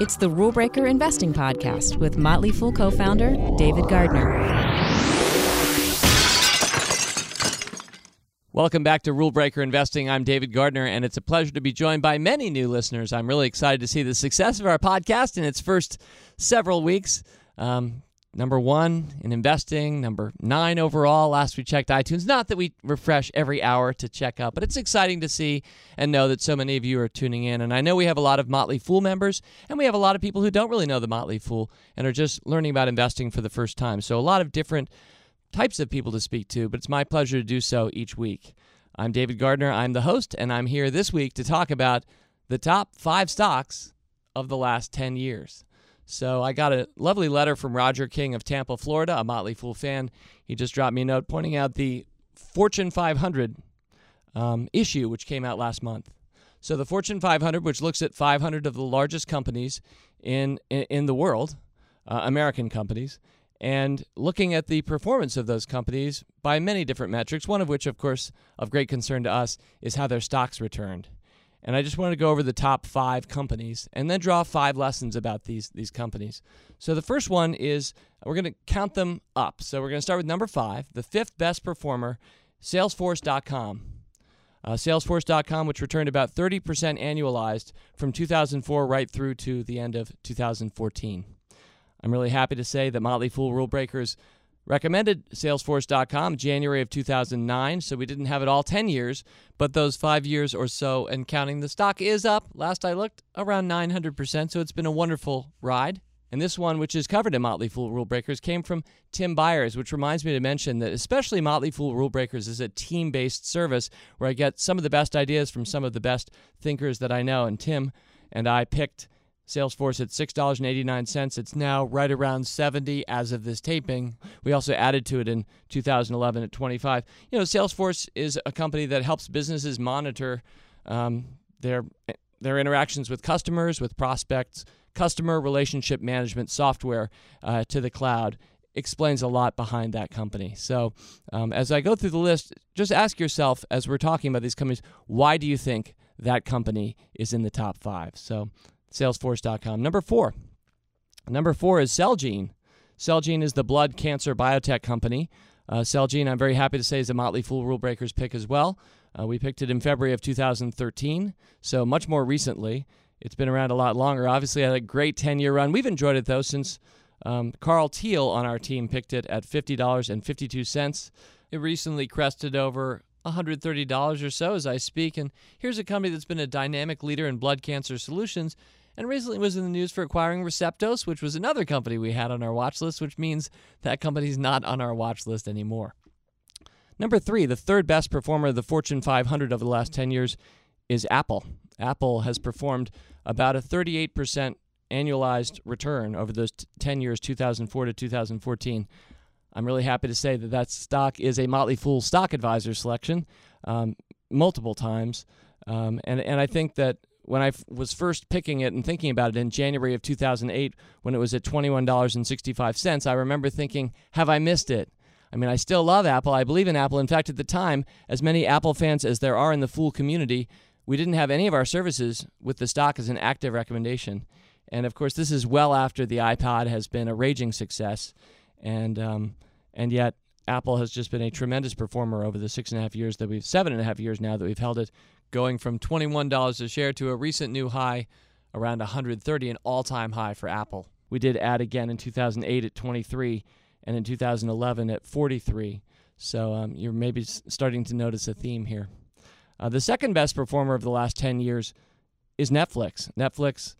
It's the Rule Breaker Investing Podcast with Motley Fool co founder David Gardner. Welcome back to Rule Breaker Investing. I'm David Gardner, and it's a pleasure to be joined by many new listeners. I'm really excited to see the success of our podcast in its first several weeks. Um, number one in investing, number nine overall. Last we checked iTunes. Not that we refresh every hour to check up, but it's exciting to see and know that so many of you are tuning in. And I know we have a lot of Motley Fool members, and we have a lot of people who don't really know the Motley Fool and are just learning about investing for the first time. So a lot of different types of people to speak to, but it's my pleasure to do so each week. I'm David Gardner. I'm the host, and I'm here this week to talk about the top five stocks of the last 10 years. So I got a lovely letter from Roger King of Tampa, Florida, a Motley Fool fan. He just dropped me a note pointing out the Fortune 500 um, issue, which came out last month. So the Fortune 500, which looks at 500 of the largest companies in in, the world, uh, American companies, and looking at the performance of those companies by many different metrics. One of which, of course, of great concern to us, is how their stocks returned. And I just want to go over the top five companies and then draw five lessons about these, these companies. So the first one is we're going to count them up. So we're going to start with number five, the fifth best performer, Salesforce.com. Uh, Salesforce.com, which returned about 30% annualized from 2004 right through to the end of 2014. I'm really happy to say that Motley Fool Rule Breakers recommended Salesforce.com January of 2009, so we didn't have it all 10 years, but those five years or so and counting, the stock is up. Last I looked, around 900%, so it's been a wonderful ride. And this one, which is covered in Motley Fool Rule Breakers, came from Tim Beyers, which reminds me to mention that especially Motley Fool Rule Breakers is a team based service where I get some of the best ideas from some of the best thinkers that I know. And Tim and I picked Salesforce at $6.89. It's now right around 70 as of this taping. We also added to it in 2011 at 25. You know, Salesforce is a company that helps businesses monitor um, their their interactions with customers, with prospects, customer relationship management software uh, to the cloud explains a lot behind that company. So, um, as I go through the list, just ask yourself as we're talking about these companies, why do you think that company is in the top five? So, Salesforce.com. Number four. Number four is Celgene. Celgene is the blood cancer biotech company. Uh, Celgene, I'm very happy to say, is a Motley Fool Rule Breakers pick as well. Uh, we picked it in February of 2013, so much more recently. It's been around a lot longer. Obviously, had a great 10 year run. We've enjoyed it, though, since um, Karl Thiel on our team picked it at $50.52. It recently crested over $130 or so as I speak. And here's a company that's been a dynamic leader in blood cancer solutions and recently was in the news for acquiring Receptos, which was another company we had on our watch list, which means that company's not on our watch list anymore. Number three, the third best performer of the Fortune 500 over the last 10 years is Apple. Apple has performed about a 38% annualized return over those t- 10 years, 2004 to 2014. I'm really happy to say that that stock is a Motley Fool stock advisor selection um, multiple times. Um, and, and I think that when I f- was first picking it and thinking about it in January of 2008, when it was at $21.65, I remember thinking, have I missed it? I mean, I still love Apple. I believe in Apple. In fact, at the time, as many Apple fans as there are in the Fool community, we didn't have any of our services with the stock as an active recommendation. And of course, this is well after the iPod has been a raging success and um, and yet Apple has just been a tremendous performer over the six and a half years that we've seven and a half years now that we've held it, going from twenty one dollars a share to a recent new high around 130, an all time high for Apple. We did add again in 2008 at 23, and in 2011 at 43. So um, you're maybe starting to notice a theme here. Uh, the second best performer of the last 10 years is Netflix. Netflix,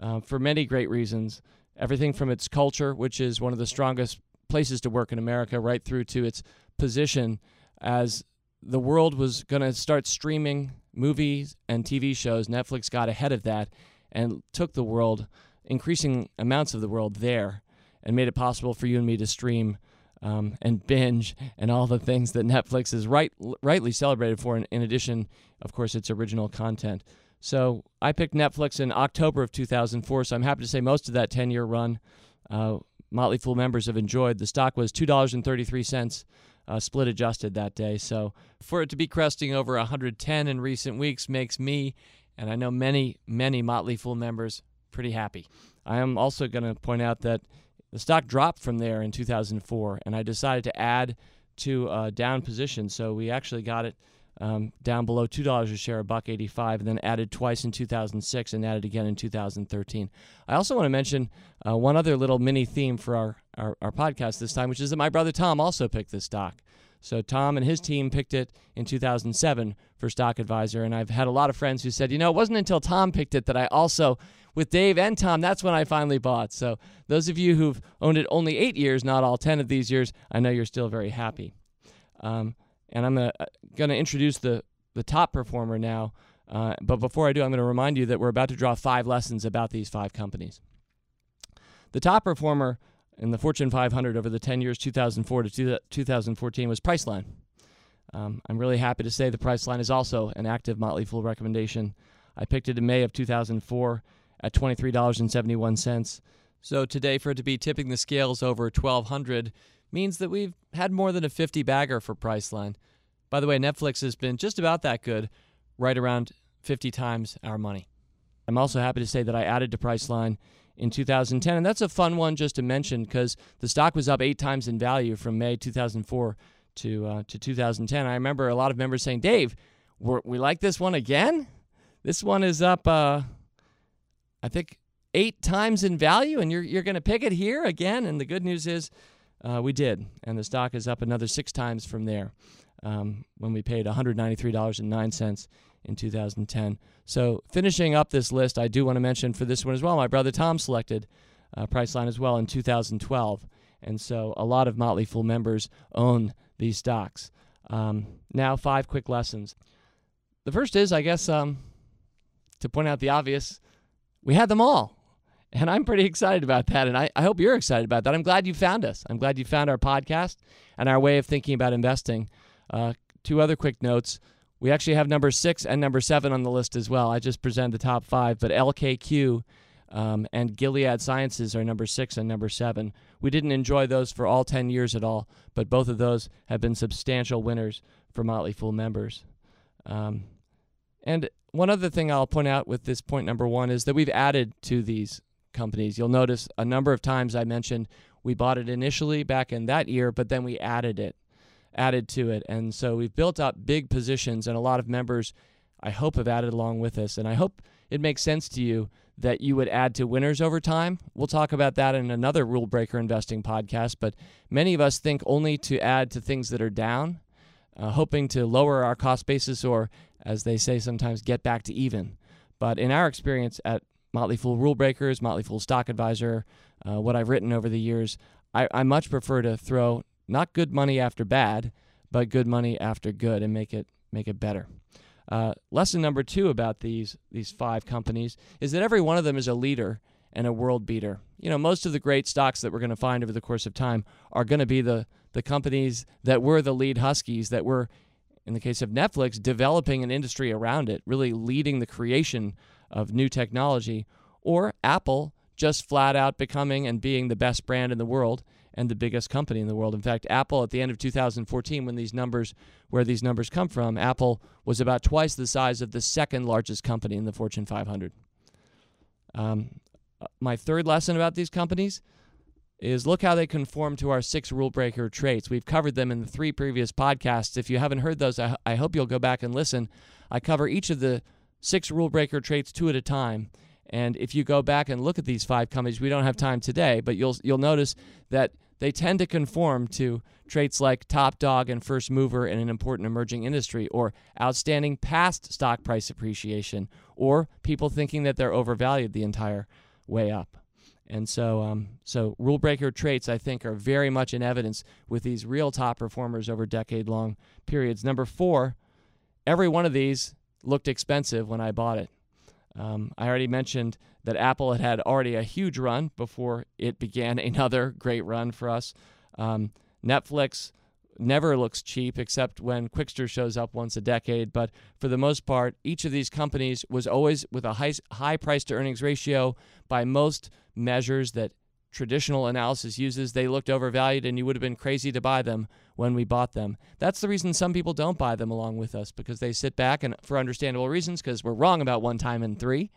uh, for many great reasons, everything from its culture, which is one of the strongest places to work in America, right through to its position as the world was going to start streaming movies and TV shows. Netflix got ahead of that and took the world, increasing amounts of the world there, and made it possible for you and me to stream um, and binge and all the things that Netflix is right, rightly celebrated for, in, in addition, of course, its original content. So I picked Netflix in October of 2004. So I'm happy to say most of that 10 year run, uh, Motley Fool members have enjoyed. The stock was $2.33. Uh, split adjusted that day. So for it to be cresting over 110 in recent weeks makes me and I know many, many Motley Fool members pretty happy. I am also going to point out that the stock dropped from there in 2004, and I decided to add to a down position. So we actually got it um, down below two dollars a share, a buck eighty-five, and then added twice in 2006 and added again in 2013. I also want to mention uh, one other little mini theme for our, our, our podcast this time, which is that my brother Tom also picked this stock. So Tom and his team picked it in 2007 for Stock Advisor, and I've had a lot of friends who said, you know, it wasn't until Tom picked it that I also, with Dave and Tom, that's when I finally bought. So those of you who've owned it only eight years, not all 10 of these years, I know you're still very happy. Um, and I'm going to introduce the, the top performer now. Uh, but before I do, I'm going to remind you that we're about to draw five lessons about these five companies. The top performer in the Fortune 500 over the 10 years 2004 to 2014 was Priceline. Um, I'm really happy to say the Priceline is also an active Motley Fool recommendation. I picked it in May of 2004 at $23.71. So today, for it to be tipping the scales over 1200 means that we've had more than a 50 bagger for Priceline. By the way, Netflix has been just about that good, right around 50 times our money. I'm also happy to say that I added to Priceline in 2010. And that's a fun one just to mention because the stock was up eight times in value from May 2004 to, uh, to 2010. I remember a lot of members saying, Dave, we like this one again? This one is up, uh, I think, eight times in value, and you're, you're going to pick it here again. And the good news is uh, we did. And the stock is up another six times from there um, when we paid $193.09 in 2010. So, finishing up this list, I do want to mention for this one as well, my brother Tom selected uh, Priceline as well in 2012. And so, a lot of Motley Fool members own these stocks. Um, now, five quick lessons. The first is, I guess, um, to point out the obvious, we had them all. And I'm pretty excited about that. And I, I hope you're excited about that. I'm glad you found us. I'm glad you found our podcast and our way of thinking about investing. Uh, two other quick notes. We actually have number six and number seven on the list as well. I just presented the top five, but LKQ um, and Gilead Sciences are number six and number seven. We didn't enjoy those for all 10 years at all, but both of those have been substantial winners for Motley Fool members. Um, and one other thing I'll point out with this point number one is that we've added to these companies. You'll notice a number of times I mentioned we bought it initially back in that year, but then we added it added to it. And so we've built up big positions, and a lot of members, I hope, have added along with us. And I hope it makes sense to you that you would add to winners over time. We'll talk about that in another Rule Breaker Investing podcast. But many of us think only to add to things that are down, uh, hoping to lower our cost basis or, as they say sometimes, get back to even. But in our experience at Motley Fool Rule Breakers, Motley Fool Stock Advisor, uh, what I've written over the years, I, I much prefer to throw not good money after bad, but good money after good and make it make it better. Uh, lesson number two about these these five companies is that every one of them is a leader and a world beater. You know, most of the great stocks that we're going to find over the course of time are going to be the the companies that were the lead huskies that were in the case of Netflix developing an industry around it, really leading the creation of new technology, or Apple just flat out becoming and being the best brand in the world and the biggest company in the world. In fact, Apple at the end of 2014, when these numbers, where these numbers come from, Apple was about twice the size of the second largest company in the Fortune 500. Um, my third lesson about these companies is look how they conform to our six rule breaker traits. We've covered them in the three previous podcasts. If you haven't heard those, I, I hope you'll go back and listen. I cover each of the six rule breaker traits two at a time. And if you go back and look at these five companies, we don't have time today, but you'll you'll notice that they tend to conform to traits like top dog and first mover in an important emerging industry, or outstanding past stock price appreciation, or people thinking that they're overvalued the entire way up. And so, um, so rule breaker traits, I think, are very much in evidence with these real top performers over decade long periods. Number four, every one of these looked expensive when I bought it. Um, I already mentioned that Apple had had already a huge run before it began another great run for us. Um, Netflix never looks cheap except when Qwikster shows up once a decade. But for the most part, each of these companies was always with a high, high price to earnings ratio by most measures that traditional analysis uses, they looked overvalued and you would have been crazy to buy them when we bought them. That's the reason some people don't buy them along with us because they sit back and, for understandable reasons, because we're wrong about one time in three,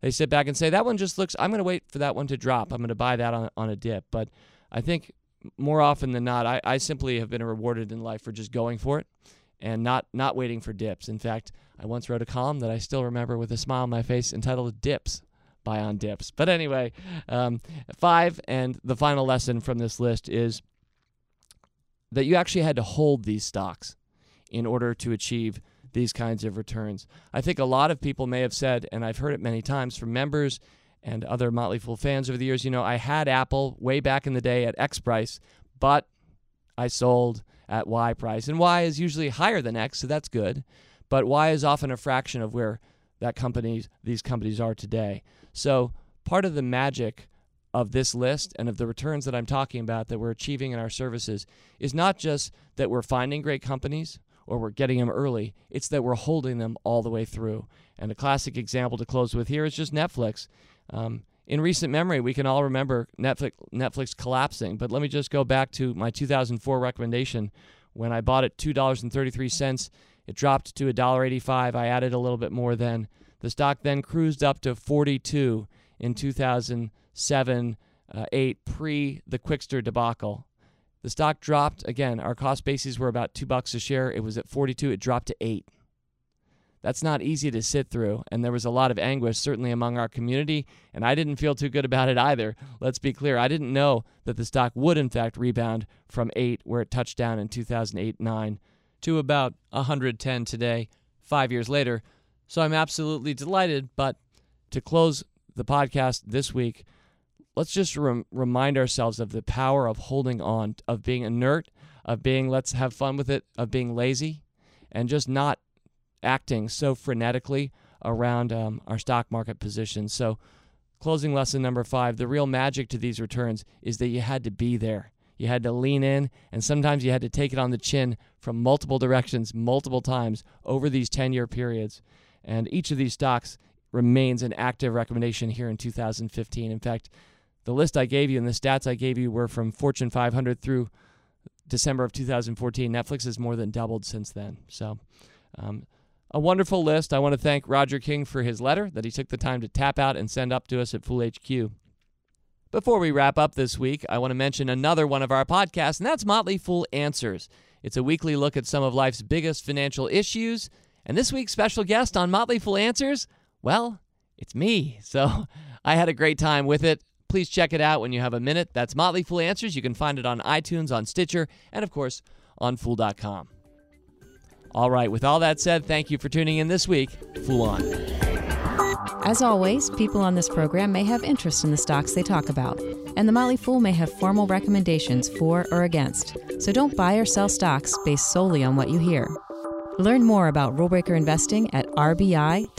they sit back and say, that one just looks, I'm going to wait for that one to drop. I'm going to buy that on, on a dip. But I think more often than not, I, I simply have been rewarded in life for just going for it and not, not waiting for dips. In fact, I once wrote a column that I still remember with a smile on my face entitled Dips buy on dips. But anyway, um, five, and the final lesson from this list is that you actually had to hold these stocks in order to achieve these kinds of returns. I think a lot of people may have said, and I've heard it many times from members and other Motley Fool fans over the years, you know, I had Apple way back in the day at X price, but I sold at Y price. And Y is usually higher than X, so that's good. But Y is often a fraction of where that companies these companies are today. So part of the magic of this list and of the returns that I'm talking about that we're achieving in our services is not just that we're finding great companies or we're getting them early, it's that we're holding them all the way through. And a classic example to close with here is just Netflix. Um, in recent memory, we can all remember Netflix, Netflix collapsing, but let me just go back to my 2004 recommendation when I bought it $2.33. It dropped to $1.85. I added a little bit more then. The stock then cruised up to 42 in 2007 uh, 8 pre the Qwikster debacle. The stock dropped again. Our cost bases were about 2 bucks a share. It was at 42, it dropped to 8. That's not easy to sit through, and there was a lot of anguish certainly among our community, and I didn't feel too good about it either. Let's be clear, I didn't know that the stock would in fact rebound from 8 where it touched down in 2008-9 to about 110 today, 5 years later. So I'm absolutely delighted. But to close the podcast this week, let's just rem- remind ourselves of the power of holding on, of being inert, of being let's have fun with it, of being lazy, and just not acting so frenetically around um, our stock market positions. So, closing lesson number five the real magic to these returns is that you had to be there. You had to lean in, and sometimes you had to take it on the chin from multiple directions, multiple times over these 10 year periods. And each of these stocks remains an active recommendation here in 2015. In fact, the list I gave you and the stats I gave you were from Fortune 500 through December of 2014. Netflix has more than doubled since then. So, um, a wonderful list. I want to thank Roger King for his letter that he took the time to tap out and send up to us at Fool HQ. Before we wrap up this week, I want to mention another one of our podcasts, and that's Motley Fool Answers. It's a weekly look at some of life's biggest financial issues and this week's special guest on Motley Fool Answers, well, it's me. So I had a great time with it. Please check it out when you have a minute. That's Motley Fool Answers. You can find it on iTunes, on Stitcher, and of course on Fool.com. All right, with all that said, thank you for tuning in this week. Fool on. As always, people on this program may have interest in the stocks they talk about, and the Motley Fool may have formal recommendations for or against. So don't buy or sell stocks based solely on what you hear. Learn more about rule breaker investing at rbi.fool.com.